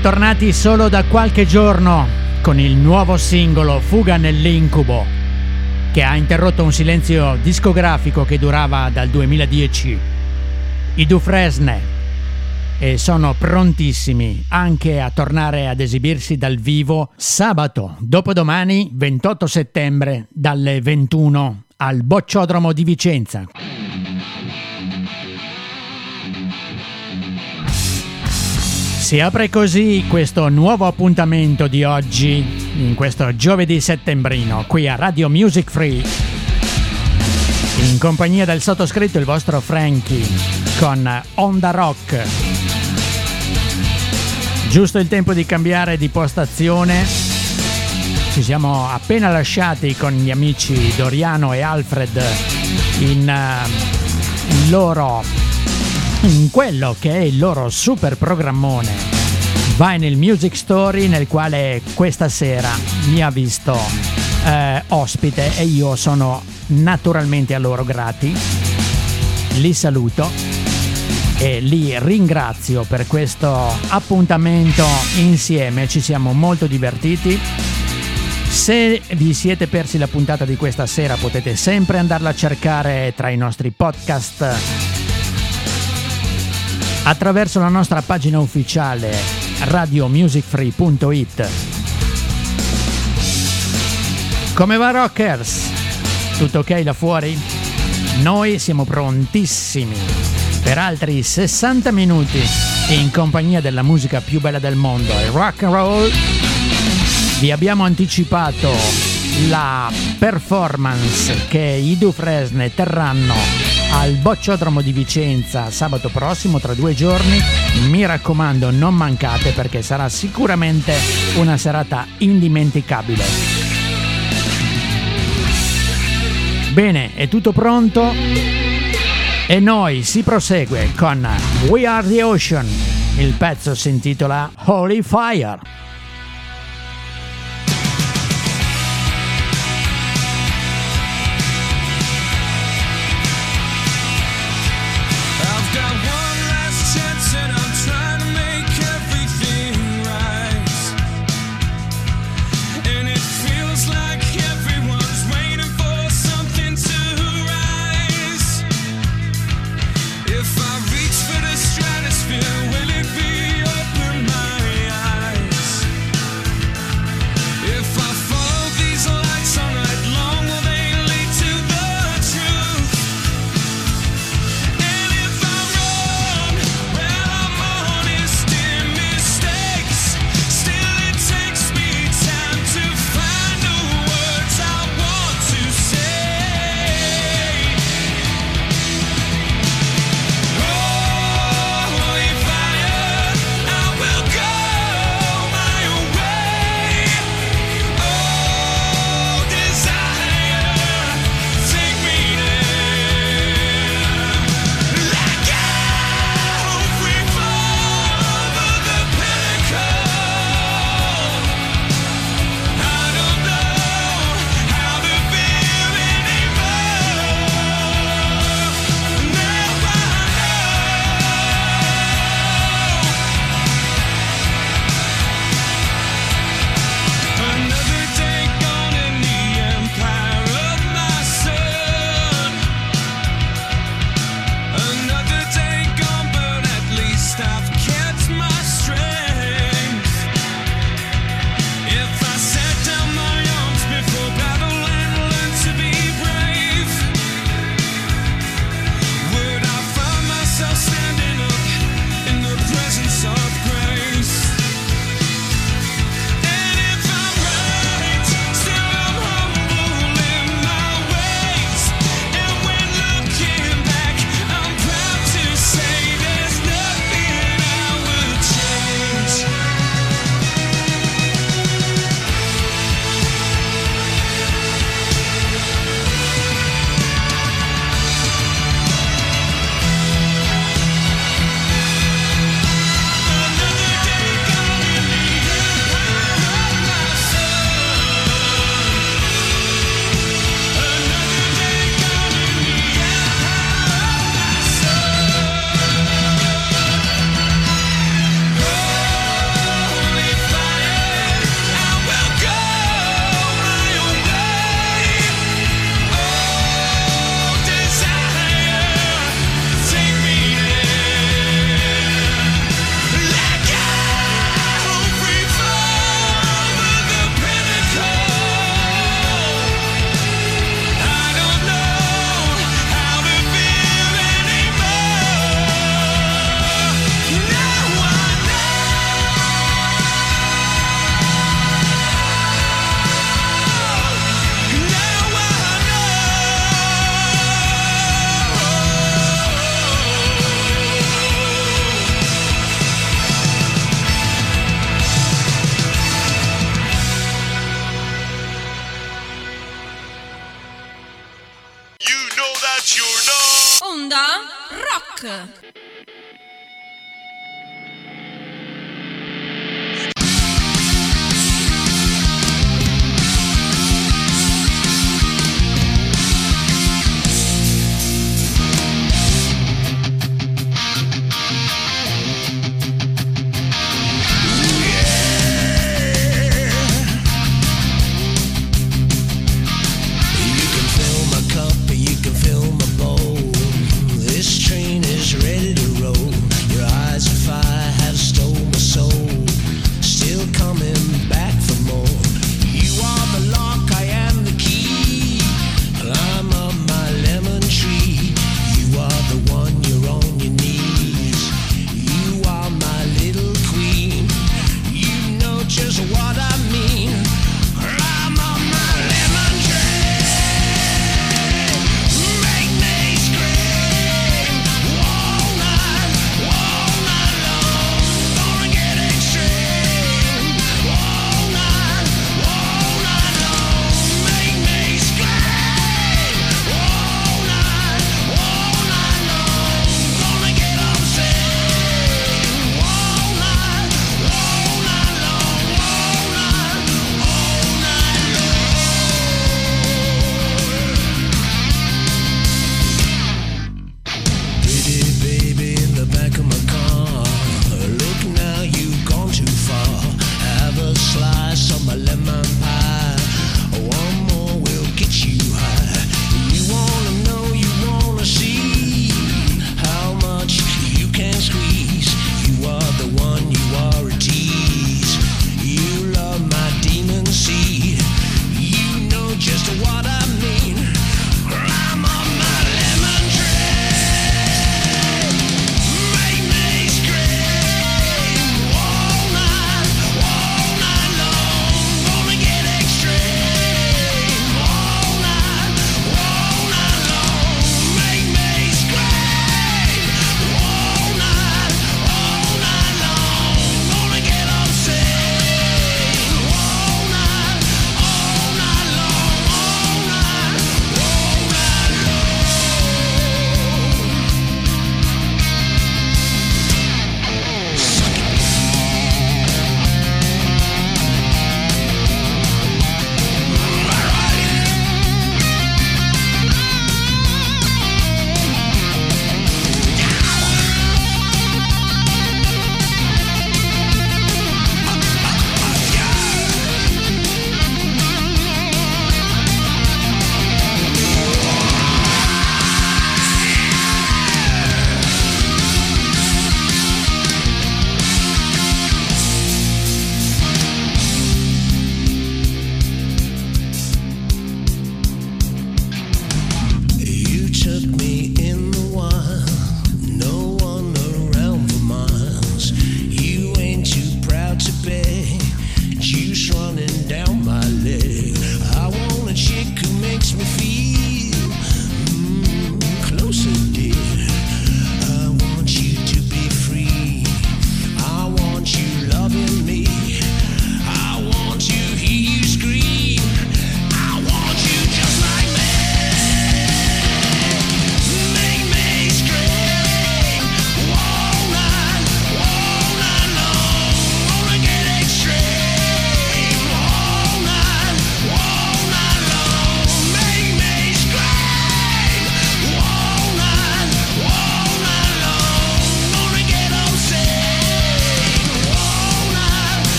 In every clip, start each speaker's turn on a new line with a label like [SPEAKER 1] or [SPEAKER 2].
[SPEAKER 1] Tornati solo da qualche giorno con il nuovo singolo Fuga nell'incubo, che ha interrotto un silenzio discografico che durava dal 2010. I Dufresne e sono prontissimi anche a tornare ad esibirsi dal vivo sabato, dopodomani 28 settembre dalle 21 al Bocciodromo di Vicenza. Si apre così questo nuovo appuntamento di oggi, in questo giovedì settembrino, qui a Radio Music Free, in compagnia del sottoscritto il vostro Frankie, con Onda Rock. Giusto il tempo di cambiare di postazione. Ci siamo appena lasciati con gli amici Doriano e Alfred in uh, loro in quello che è il loro super programmone Vinyl Music Story nel quale questa sera mi ha visto eh, ospite e io sono naturalmente a loro grati. Li saluto e li ringrazio per questo appuntamento insieme, ci siamo molto divertiti. Se vi siete persi la puntata di questa sera potete sempre andarla a cercare tra i nostri podcast attraverso la nostra pagina ufficiale radiomusicfree.it. Come va Rockers? Tutto ok là fuori? Noi siamo prontissimi per altri 60 minuti in compagnia della musica più bella del mondo, il rock and roll. Vi abbiamo anticipato la performance che i Dufresne terranno al Bocciodromo di Vicenza sabato prossimo tra due giorni. Mi raccomando, non mancate perché sarà sicuramente una serata indimenticabile. Bene, è tutto pronto e noi si prosegue con We Are the Ocean. Il pezzo si intitola Holy Fire.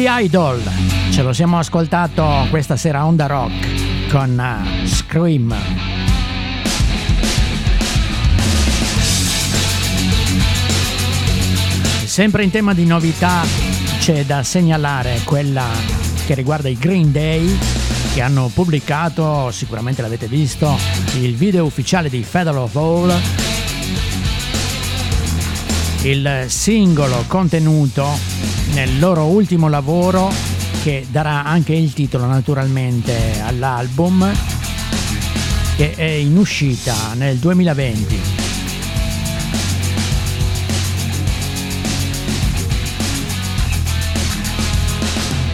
[SPEAKER 2] Billy Idol, ce lo siamo ascoltato questa sera on the rock con uh, Scream. Sempre in tema di novità c'è da segnalare quella che riguarda i Green Day che hanno pubblicato, sicuramente l'avete visto, il video ufficiale di Federal of All, il singolo contenuto nel loro ultimo lavoro che darà anche il titolo naturalmente all'album che è in uscita nel 2020.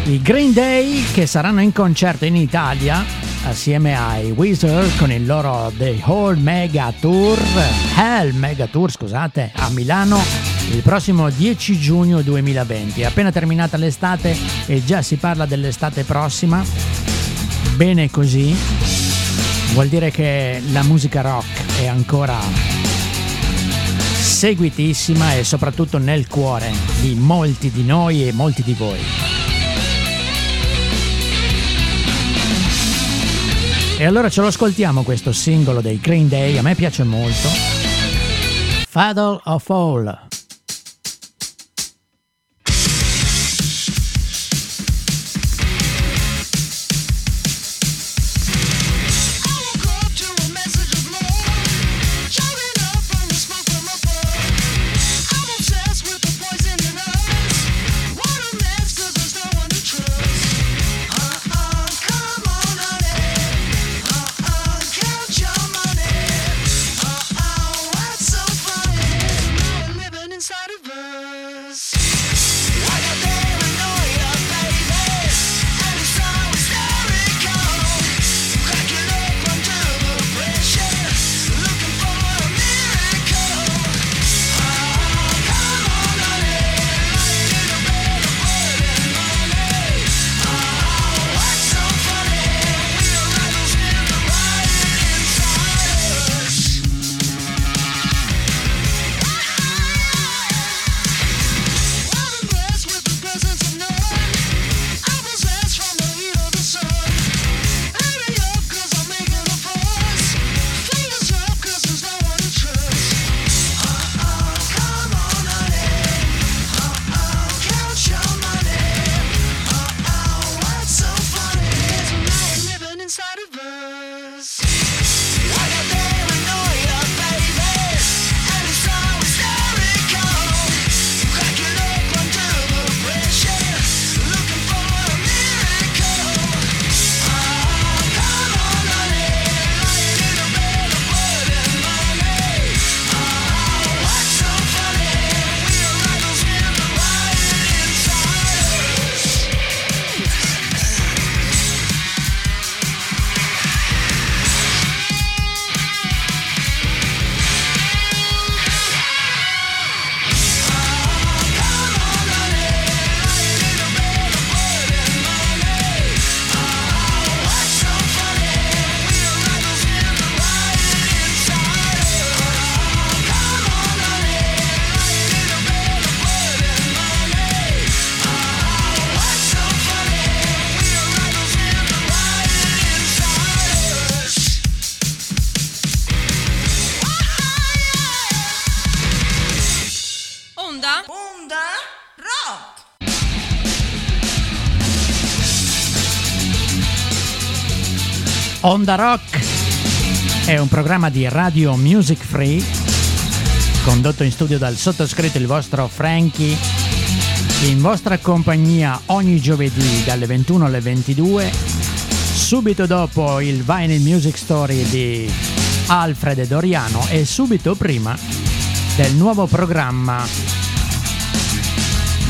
[SPEAKER 2] I Green Day che saranno in concerto in Italia assieme ai Wizard con il loro The Whole Mega Tour, Hell Mega Tour scusate, a Milano il prossimo 10 giugno 2020. Appena terminata l'estate e già si parla dell'estate prossima, bene così, vuol dire che la musica rock è ancora seguitissima e soprattutto nel cuore di molti di noi e molti di voi. E allora ce lo ascoltiamo questo singolo dei Green Day, a me piace molto. Faddle of All. Onda Rock è un programma di radio music free condotto in studio dal sottoscritto il vostro Frankie in vostra compagnia ogni giovedì dalle 21 alle 22 subito dopo il Vinyl Music Story di Alfred e Doriano e subito prima del nuovo programma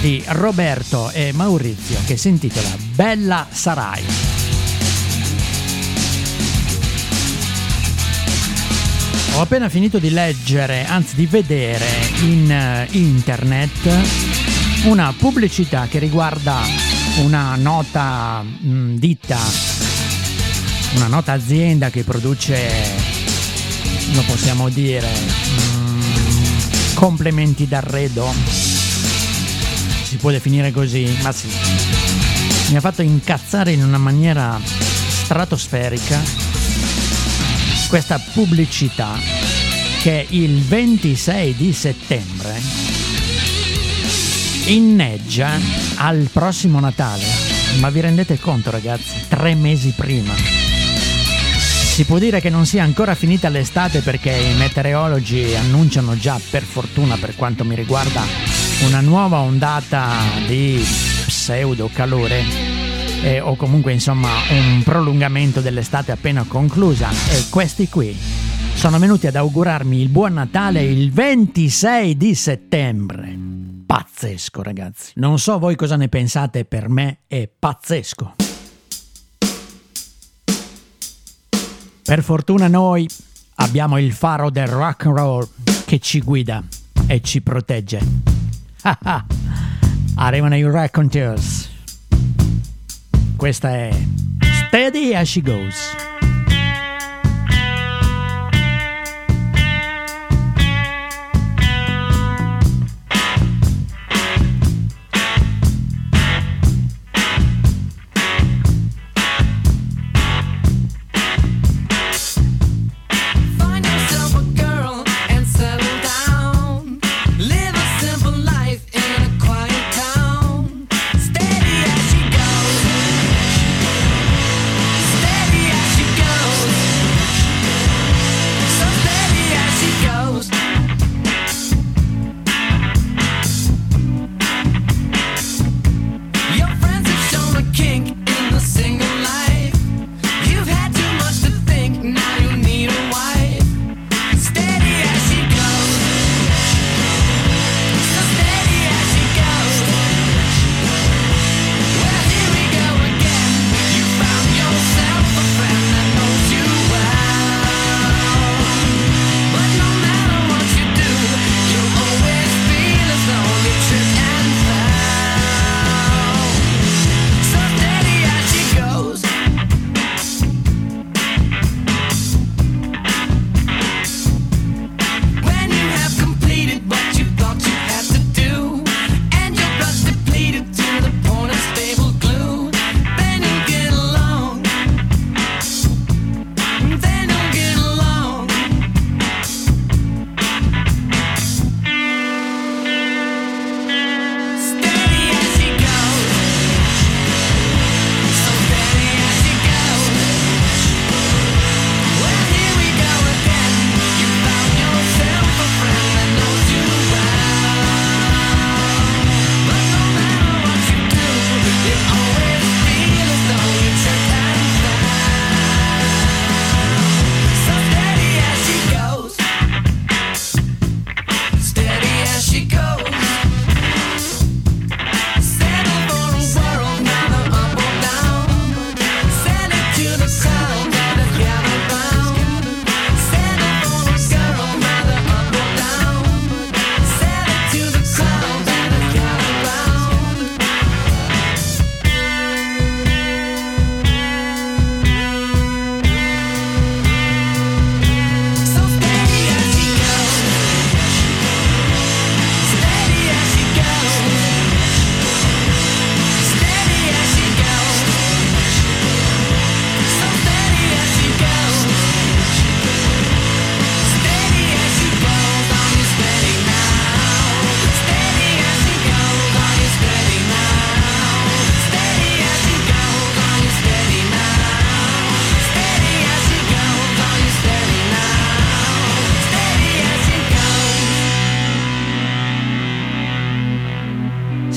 [SPEAKER 2] di Roberto e Maurizio che si intitola Bella Sarai. Ho appena finito di leggere, anzi di vedere in eh, internet una pubblicità che riguarda una nota mh, mm, ditta, una nota azienda che produce, lo possiamo dire, mh, mm, complementi d'arredo. Si si può definire così, ma sì, mi ha fatto incazzare in una maniera stratosferica questa pubblicità che il 26 di settembre inneggia al prossimo Natale. Ma vi rendete conto ragazzi? Tre mesi prima. Si può dire che non sia ancora finita l'estate perché i meteorologi annunciano già, per fortuna per quanto mi riguarda, una nuova ondata di pseudo calore eh, o comunque insomma un prolungamento dell'estate appena conclusa e questi qui sono venuti ad augurarmi il buon Natale il 26 di settembre. Pazzesco ragazzi. Non so voi cosa ne pensate, per me è pazzesco. Per fortuna noi abbiamo il faro del rock and roll che ci guida e ci protegge. Arrivano i Raconteurs. Questa è Steady as she goes.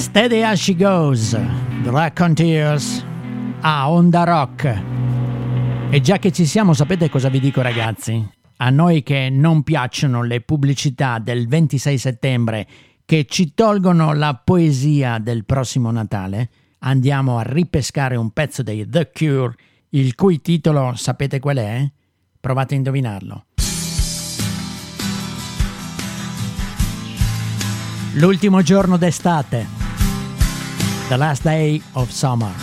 [SPEAKER 2] Steady as she goes, The Raconteurs a Onda Rock. E già che ci siamo, sapete cosa vi dico ragazzi? A noi che non piacciono le pubblicità del 26 settembre che ci tolgono la poesia del prossimo Natale, andiamo a ripescare un pezzo dei The Cure, il cui titolo sapete qual è? Provate a indovinarlo. L'ultimo giorno d'estate. The Last Day of Summer.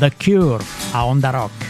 [SPEAKER 2] The Cure a Onda Rock.
[SPEAKER 3] rock.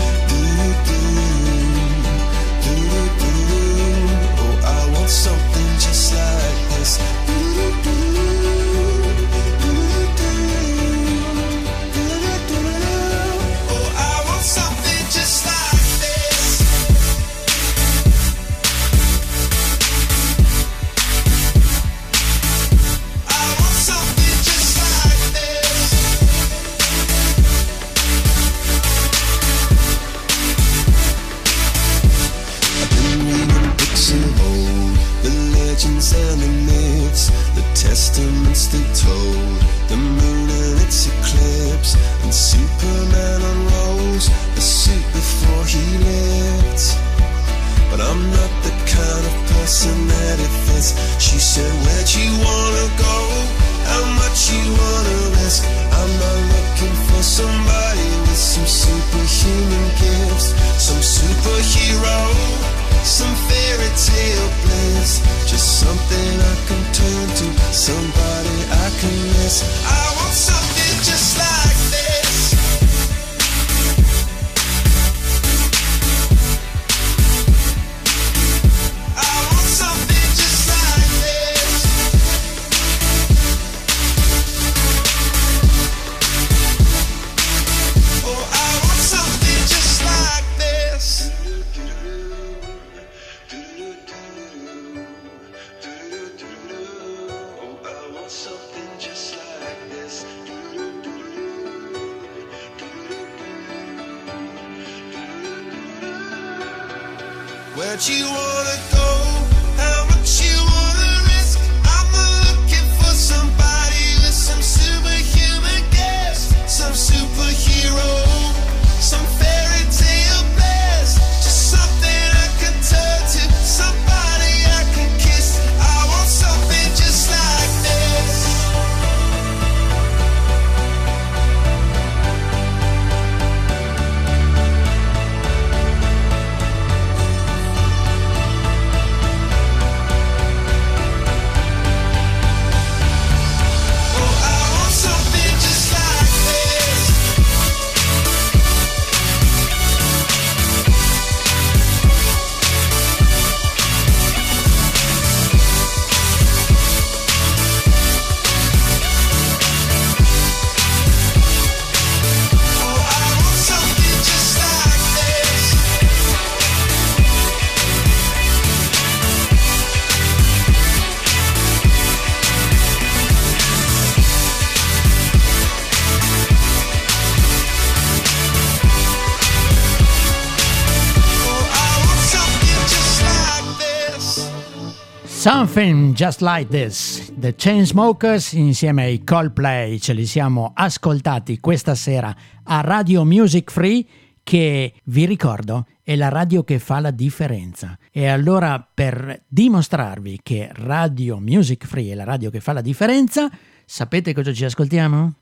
[SPEAKER 4] Something Just Like This, The
[SPEAKER 1] Chainsmokers insieme ai Coldplay, ce li siamo ascoltati questa sera a Radio Music Free che vi ricordo è la radio che fa la differenza. E allora per dimostrarvi che Radio Music Free è la radio che fa la differenza, sapete cosa ci ascoltiamo?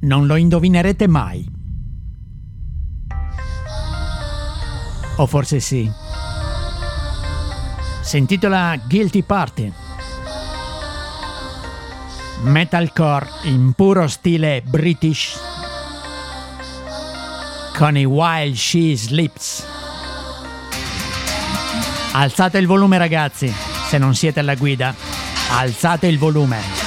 [SPEAKER 1] Non lo indovinerete mai. O forse sì. Si intitola Guilty Party. Metalcore in puro stile British con i While She Sleeps. Alzate il volume ragazzi, se non siete alla guida, alzate il volume.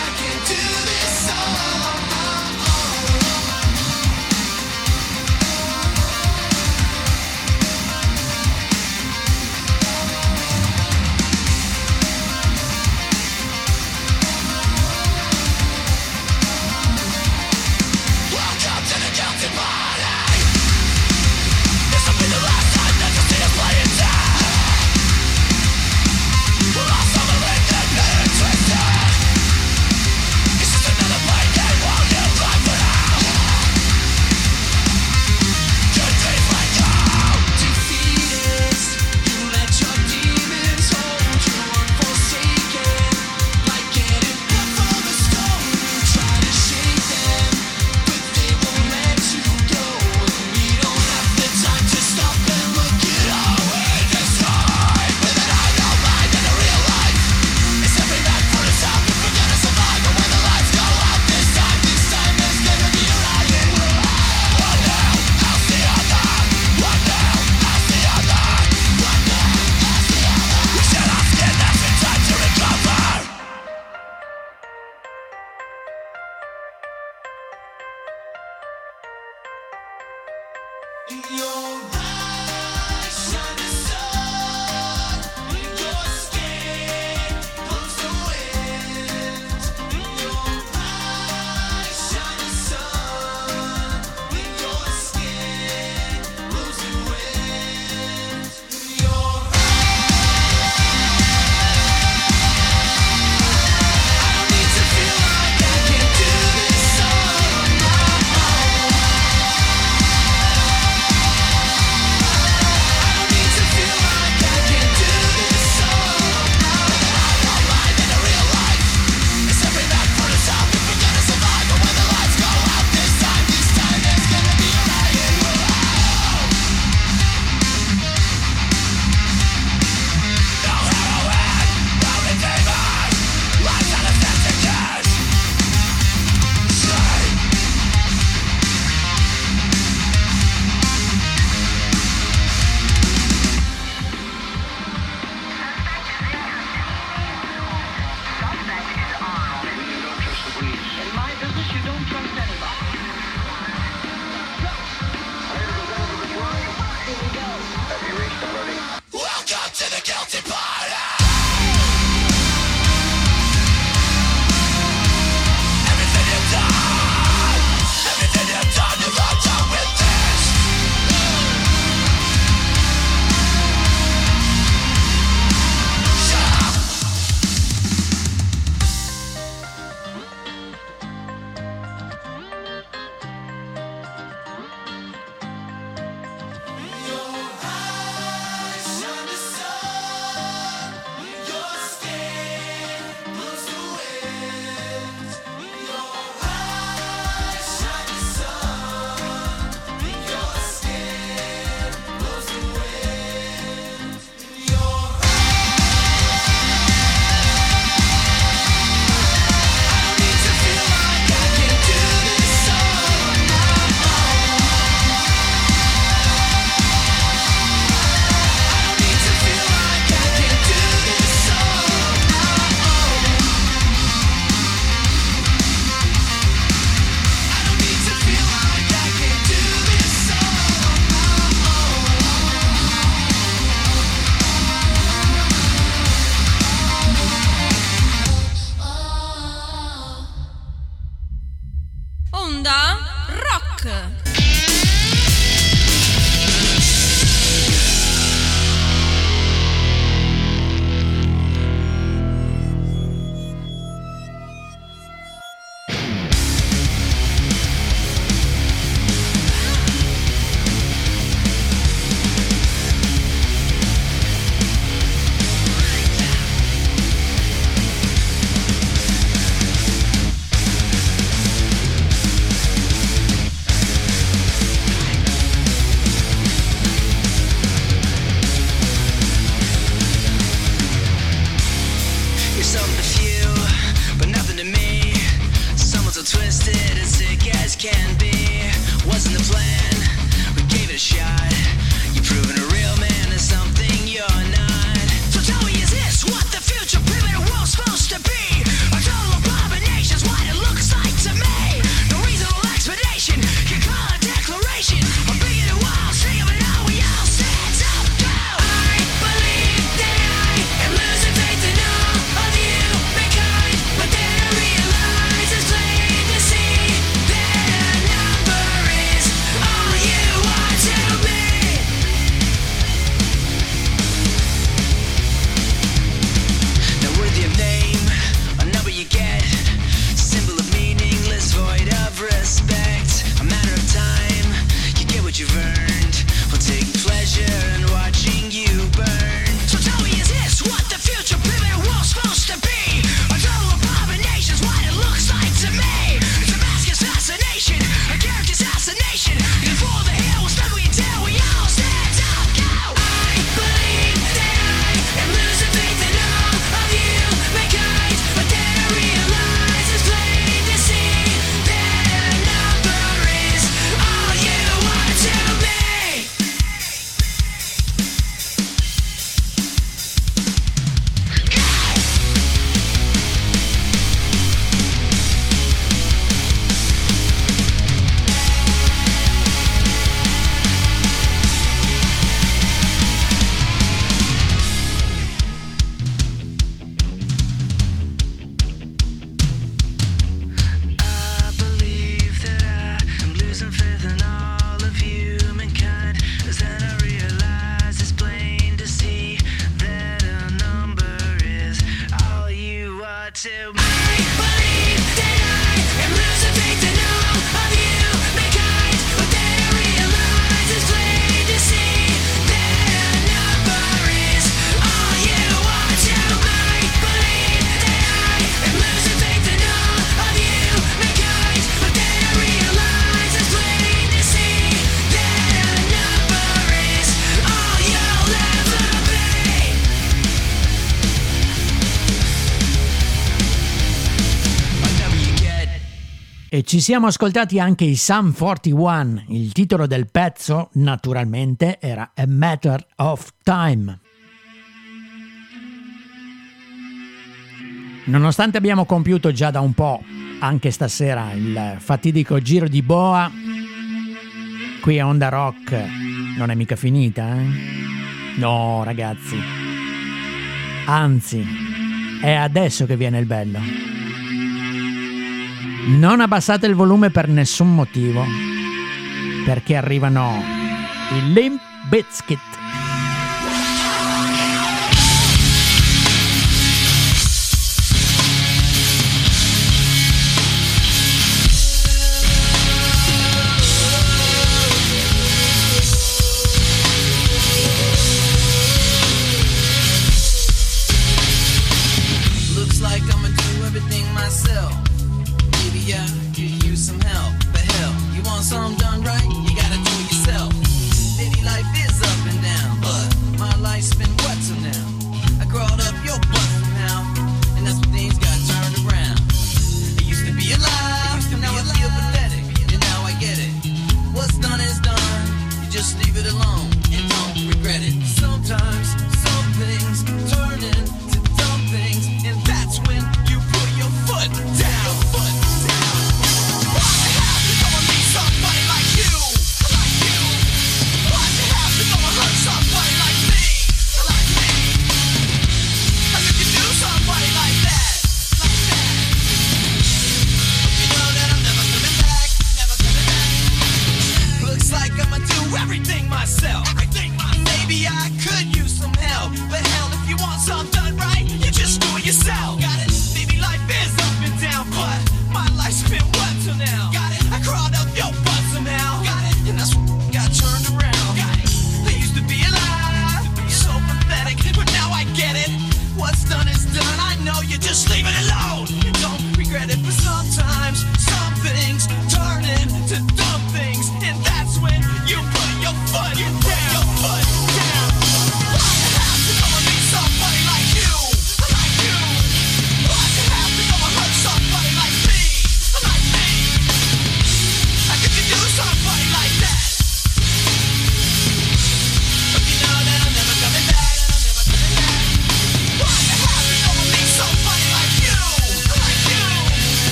[SPEAKER 2] Ci siamo ascoltati anche i Sum 41. Il titolo del pezzo, naturalmente, era A Matter of Time. Nonostante abbiamo compiuto già da un po', anche stasera, il fatidico giro di boa, qui a Onda Rock non è mica finita, eh? No, ragazzi. Anzi, è adesso che viene il bello. Non abbassate il volume per nessun motivo, perché arrivano i Limp Bizkit. yourself.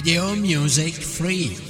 [SPEAKER 3] Radio Music Free.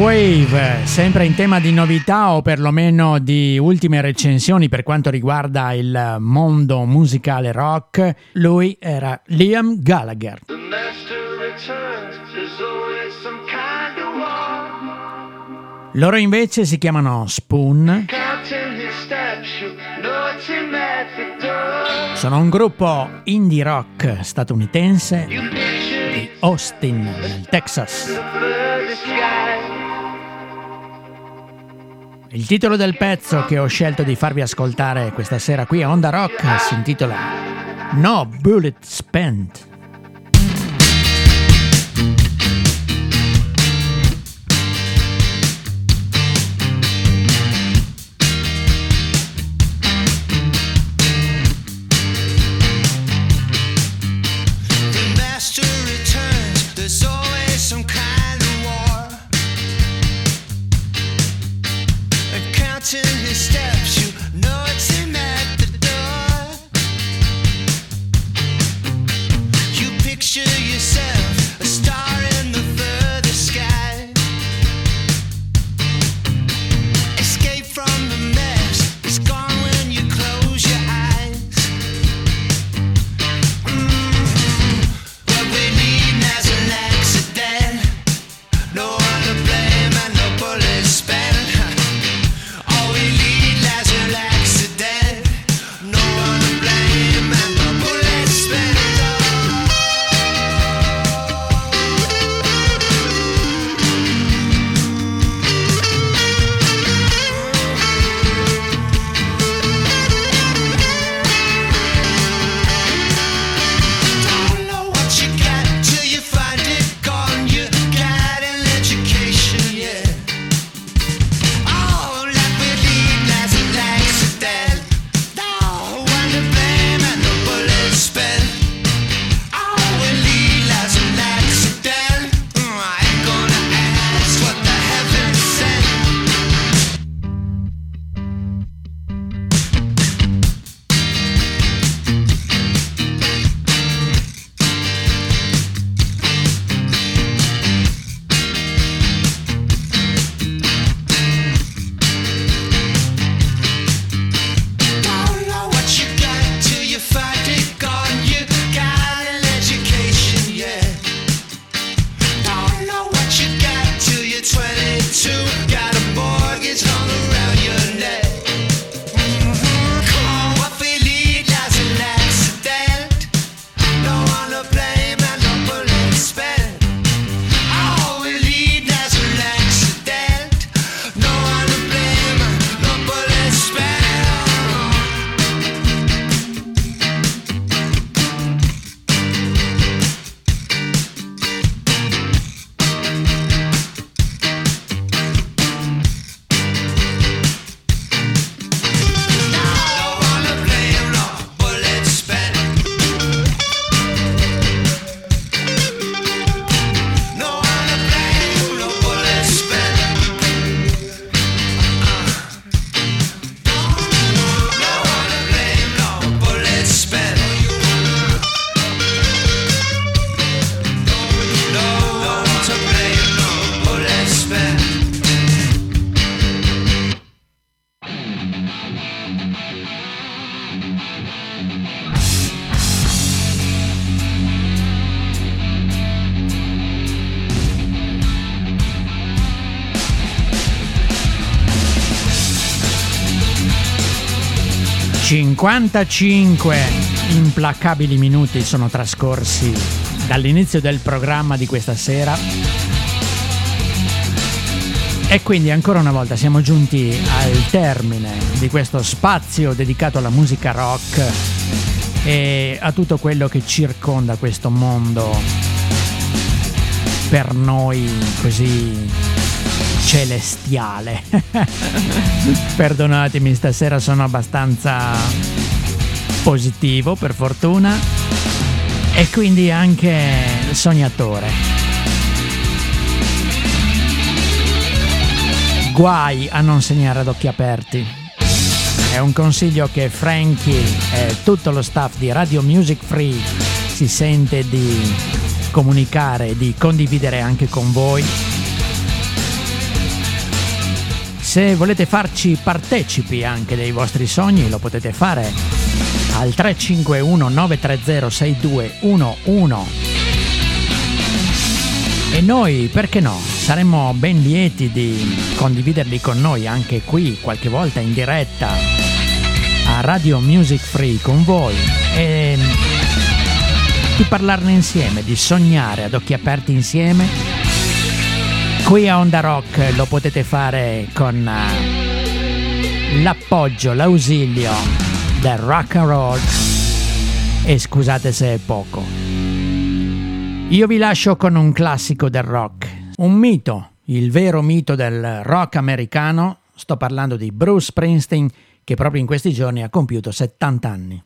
[SPEAKER 1] Shockwave, sempre in tema di novità o perlomeno di ultime recensioni per quanto riguarda il mondo musicale rock, lui era Liam Gallagher. Loro invece si chiamano Spoon. Sono un gruppo indie rock statunitense di Austin, nel Texas. Il titolo del pezzo che ho scelto di farvi ascoltare questa sera qui a Onda Rock si intitola No Bullet Spent. ...55 implacabili minuti sono trascorsi dall'inizio del programma di questa sera. E quindi ancora una volta siamo giunti al termine di questo spazio dedicato alla musica rock e a tutto quello che circonda questo mondo per noi così celestiale. Perdonatemi, stasera sono abbastanza positivo per fortuna e quindi anche sognatore. Guai a non segnare ad occhi aperti. È un consiglio che Frankie e tutto lo staff di Radio Music Free si sente di comunicare, di condividere anche con voi. Se volete farci partecipi anche dei vostri sogni lo potete fare al 351 930 6211 e noi, perché no, saremmo ben lieti di condividerli con noi anche qui qualche volta in diretta a Radio Music Free con voi e di parlarne insieme, di sognare ad occhi aperti insieme. Qui a Onda Rock lo potete fare con eh, l'appoggio, l'ausilio del rock and roll e scusate se è poco. Io vi lascio con un classico del rock, un mito, il vero mito del rock americano, sto parlando di Bruce Springsteen che proprio in questi giorni ha compiuto 70 anni.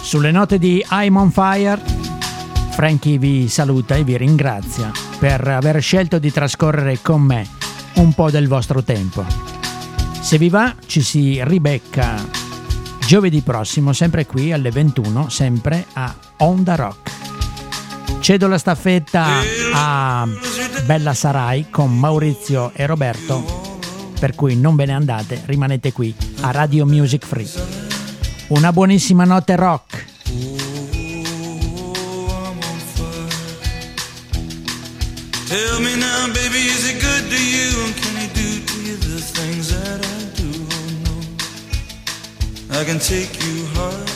[SPEAKER 1] Sulle note di I'm on Fire, Frankie vi saluta e vi ringrazia per aver scelto di trascorrere con me un po' del vostro tempo. Se vi va, ci si ribecca giovedì prossimo, sempre qui alle 21, sempre a Onda Rock. Cedo la staffetta a Bella Sarai con Maurizio e Roberto, per cui non ve ne andate, rimanete qui a Radio Music Free. Una buonissima notte rock.
[SPEAKER 4] Tell me now, baby, is it good to you? And can he do to you the things that I do? Oh no, I can take you high.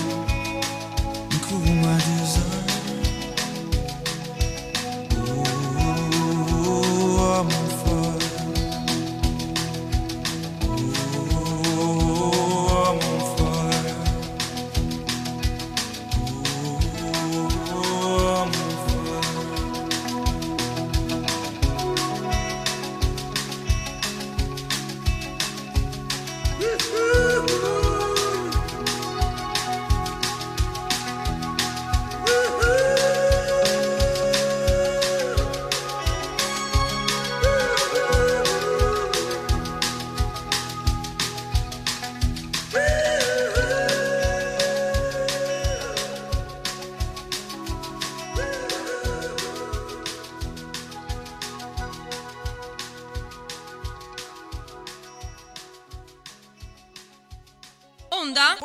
[SPEAKER 5] Onda